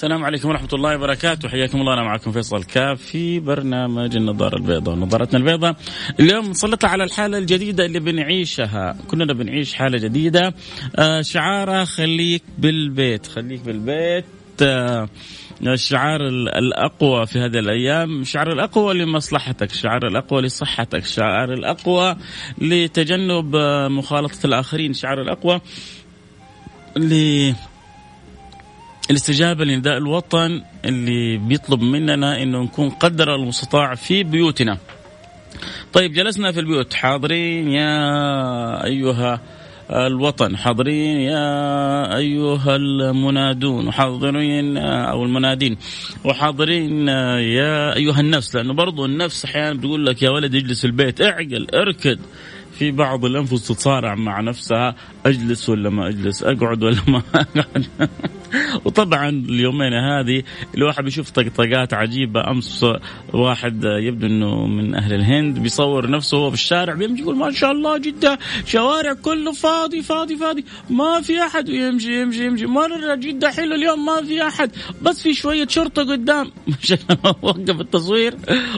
السلام عليكم ورحمة الله وبركاته. حياكم الله. أنا معكم فيصل كاف في برنامج النظارة البيضاء نظارتنا البيضاء. اليوم نسلط على الحالة الجديدة اللي بنعيشها. كلنا بنعيش حالة جديدة. آه شعارها خليك بالبيت. خليك بالبيت. آه الشعار الأقوى في هذه الأيام. الشعار الأقوى لمصلحتك. الشعار الأقوى لصحتك. الشعار الأقوى لتجنب مخالطة الآخرين. الشعار الأقوى ل الاستجابة لنداء الوطن اللي بيطلب مننا إنه نكون قدر المستطاع في بيوتنا. طيب جلسنا في البيوت. حاضرين يا أيها الوطن حاضرين يا أيها المنادون وحاضرين أو المنادين وحاضرين يا أيها النفس. لأنه برضو النفس أحيانا بتقول لك يا ولد اجلس في البيت اعقل اركض في بعض الأنفس تتصارع مع نفسها أجلس ولا ما أجلس أقعد ولا ما أقعد. وطبعا اليومين هذه الواحد بيشوف طقطقات عجيبة. أمس واحد يبدو إنه من أهل الهند بيصور نفسه وهو في الشارع بيمشي يقول ما شاء الله جدة شوارع كله فاضي فاضي فاضي. ما في أحد. ويمشي يمشي يمشي. مره جدة حلو اليوم ما في أحد. بس في شوية شرطة قدام. وقف التصوير.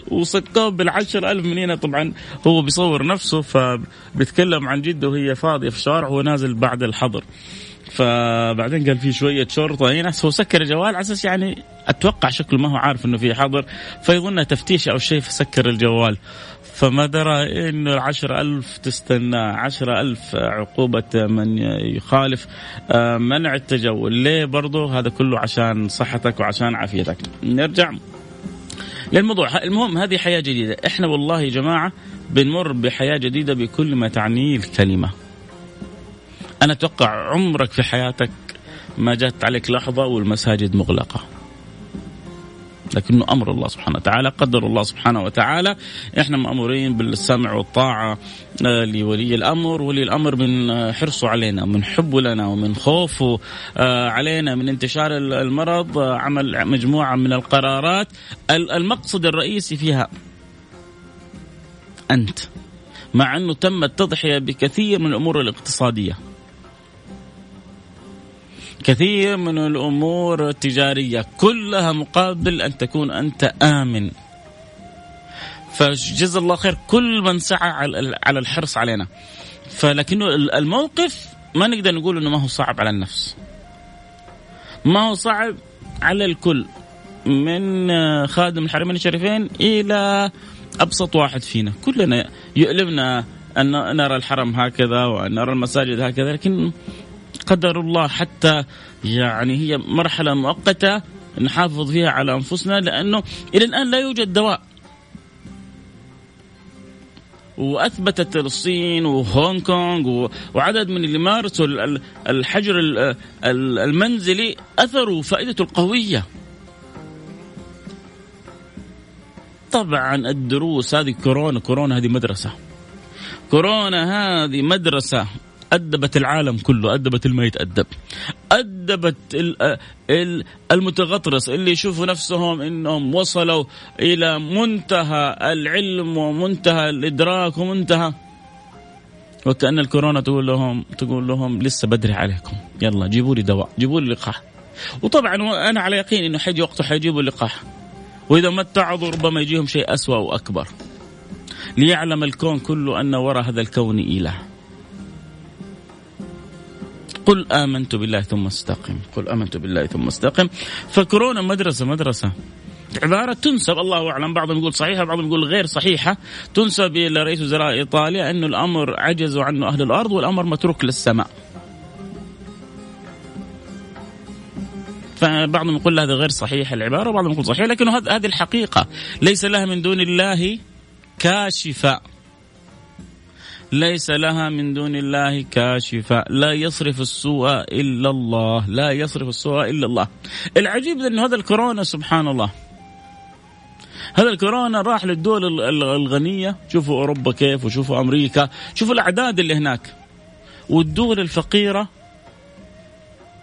وصكوه بالعشر ألف من هنا طبعا هو بيصور نفسه فبيتكلم عن جدة وهي فاضية في الشوارع وهو نازل بعد الحظر. فبعدين قال في شوية شرطة. هنا هو سكر الجوال على أساس يعني أتوقع شكله ما هو عارف إنه في حظر فيظن تفتيش أو شيء فسكر الجوال. فما درى إنه العشر ألف تستنى عشر ألف عقوبة من يخالف آه، منع التجول. ليه برضو؟ هذا كله عشان صحتك وعشان عافيتك. نرجع. للموضوع. المهم هذه حياة جديدة. إحنا والله يا جماعة بنمر بحياة جديدة بكل ما تعنيه الكلمة. أنا أتوقع عمرك في حياتك ما جات عليك لحظة والمساجد مغلقة. لكنه أمر الله سبحانه وتعالى قدر الله سبحانه وتعالى. إحنا مأمورين بالسمع والطاعة آه، لولي الأمر ولي الأمر من آه، حرصه علينا من حبه لنا ومن خوفه آه، علينا من انتشار المرض عمل مجموعة من القرارات. المقصد الرئيسي فيها أنت مع أنه تم التضحيه بكثير من الأمور الاقتصادية. كثير من الأمور التجارية كلها مقابل أن تكون أنت آمن. فجزا الله خير كل من سعى على الحرص علينا. فلكنه الموقف ما نقدر نقول إنه ما هو صعب على النفس. ما هو صعب على الكل. من خادم الحرمين الشريفين إلى أبسط واحد فينا. كلنا يؤلمنا أن نرى الحرم هكذا وأن نرى المساجد هكذا لكن قدر الله حتى يعني هي مرحلة مؤقتة نحافظ فيها على أنفسنا لأنه إلى الآن لا يوجد دواء وأثبتت الصين وهونغ كونغ وعدد من اللي مارسوا الحجر المنزلي أثروا فائدته القوية. طبعا الدروس هذه كورونا كورونا هذه مدرسة. كورونا هذه مدرسة أدبت العالم كله أدبت ما يتأدب أدبت المتغطرس اللي يشوفوا نفسهم إنهم وصلوا إلى منتهى العلم ومنتهى الإدراك ومنتهى. وكأن الكورونا تقول لهم تقول لهم لسه بدري عليكم. يلا جيبوا لي دواء جيبوا لي لقاح. وطبعا أنا على يقين إنه حيجي وقته حيجيبوا اللقاح وإذا ما اتعظوا ربما يجيهم شيء أسوأ وأكبر. ليعلم الكون كله أن وراء هذا الكون إله. قل آمنت بالله ثم استقم. قل آمنت بالله ثم استقم. فكورونا مدرسة مدرسة. عبارة تنسب الله أعلم. بعضهم يقول صحيحة بعضهم يقول غير صحيحة. تنسب إلى رئيس وزراء إيطاليا أنه الأمر عجزوا عنه أهل الأرض والأمر متروك للسماء. فبعضهم يقول هذا غير صحيح العبارة وبعضهم يقول صحيح لكن هذه الحقيقة. ليس لها من دون الله كاشفة. ليس لها من دون الله كاشفة. لا يصرف السوء إلا الله. لا يصرف السوء إلا الله. العجيب أنه هذا الكورونا سبحان الله. هذا الكورونا راح للدول الغنية. شوفوا أوروبا كيف وشوفوا أمريكا. شوفوا الأعداد اللي هناك. والدول الفقيرة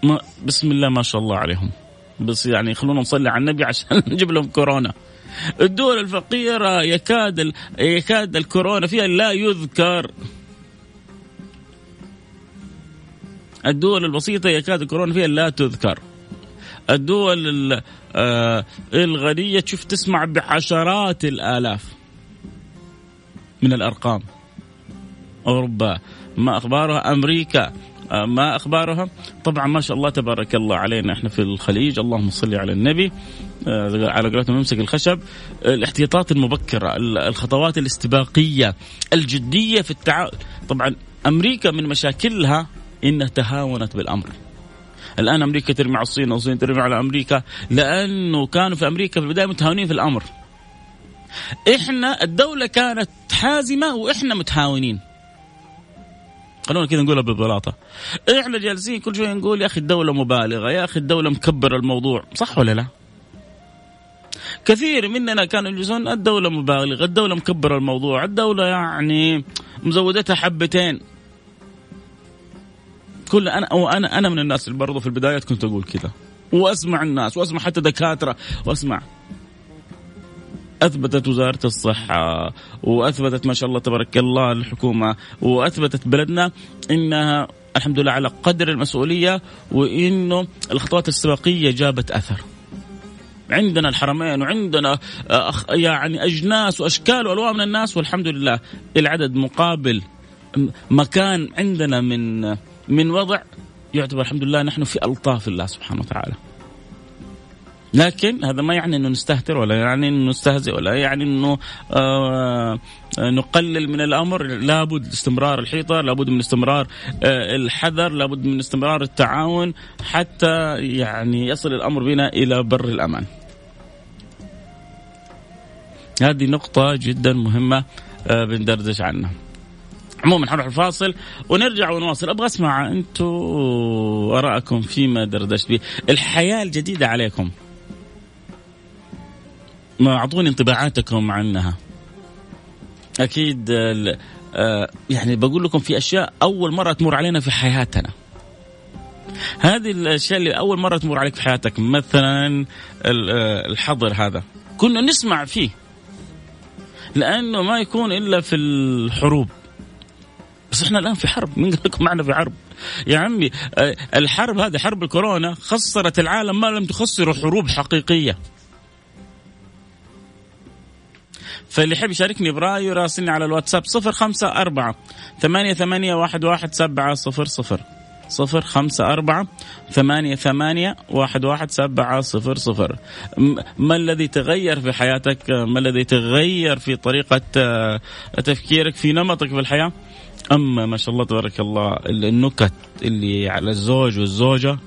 ما بسم الله ما شاء الله عليهم. بس يعني خلونا نصلي على النبي عشان نجيب لهم كورونا. الدول الفقيرة يكاد يكاد الكورونا فيها لا يذكر. الدول البسيطة يكاد الكورونا فيها لا تذكر. الدول آه، الغنية تشوف تسمع بعشرات الآلاف من الأرقام. أوروبا. ما أخبارها؟ أمريكا. آه، ما أخبارها؟ طبعا ما شاء الله تبارك الله علينا. إحنا في الخليج. اللهم صل على النبي. آه، على قولتهم نمسك الخشب. الاحتياطات المبكرة الخطوات الاستباقية الجدية في التعامل طبعا أمريكا من مشاكلها إنها تهاونت بالأمر. الآن أمريكا ترمي على الصين والصين ترمي على أمريكا. لأنه كانوا في أمريكا في البداية متهاونين في الأمر. إحنا الدولة كانت حازمة وإحنا متهاونين. خلونا كذا نقولها ببلاطة. إحنا جالسين كل شوية نقول يا أخي الدولة مبالغة يا أخي الدولة مكبرة الموضوع صح ولا لا؟ كثير مننا كانوا يجلسون الدولة مبالغة الدولة مكبرة الموضوع الدولة يعني مزودتها حبتين. كل أنا وأنا أنا من الناس اللي برضه في البدايات كنت أقول كذا. وأسمع الناس وأسمع حتى دكاترة وأسمع أثبتت وزارة الصحة وأثبتت ما شاء الله تبارك الله الحكومة وأثبتت بلدنا إنها الحمد لله على قدر المسؤولية وإنه الخطوات الاستباقيه جابت أثر. عندنا الحرمين وعندنا يعني أجناس وأشكال وألوان من الناس والحمد لله العدد مقابل مكان عندنا من من وضع يعتبر الحمد لله نحن في ألطاف الله سبحانه وتعالى. لكن هذا ما يعني إنه نستهتر ولا يعني إنه نستهزئ ولا يعني إنه آه نقلل من الأمر. لابد استمرار الحيطة لابد من استمرار آه الحذر لابد من استمرار التعاون حتى يعني يصل الأمر بنا إلى بر الأمان. هذه نقطة جدا مهمة آه بندردش عنها. عموما حنروح الفاصل ونرجع ونواصل. أبغى أسمع أنتم ارائكم فيما دردشت به. الحياة الجديدة عليكم. ما أعطوني انطباعاتكم عنها. أكيد آه، يعني بقول لكم في أشياء أول مرة تمر علينا في حياتنا. هذه الأشياء اللي أول مرة تمر عليك في حياتك مثلا آه، الحظر هذا. كنا نسمع فيه. لأنه ما يكون إلا في الحروب. بس إحنا الآن في حرب. مين قال لكم معنا في حرب؟ يا عمي آه، الحرب هذه حرب الكورونا خسرت العالم ما لم تخسره حروب حقيقية. فاللي يحب يشاركني برأيه يراسلني على الواتساب صفر خمسة أربعة ثمانية ثمانية واحد واحد سبعة صفر صفر. صفر خمسة أربعة ثمانية ثمانية واحد واحد سبعة صفر صفر. ما الذي تغير في حياتك؟ ما الذي تغير في طريقة آه، تفكيرك في نمطك في الحياة؟ أما ما شاء الله تبارك الله النكت اللي على الزوج والزوجة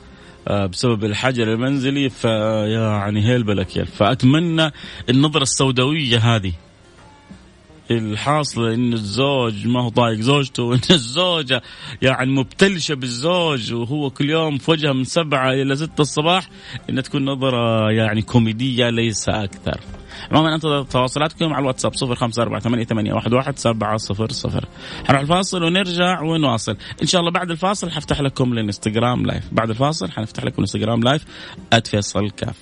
آه، بسبب الحجر المنزلي فيعني هيل بلك فأتمنى النظرة السوداوية هذه. الحاصل إن الزوج ما هو طايق زوجته وإن الزوجه يعني مبتلشة بالزوج وهو كل يوم في وجهه من سبعة إلى ستة الصباح إنها تكون نظرة يعني كوميدية ليس أكثر. عموما أنتظر تواصلاتكم على الواتساب 0548811700 حنروح الفاصل ونرجع ونواصل. إن شاء الله بعد الفاصل حفتح لكم الانستغرام live بعد الفاصل حنفتح لكم الانستغرام live @فيصل كاف.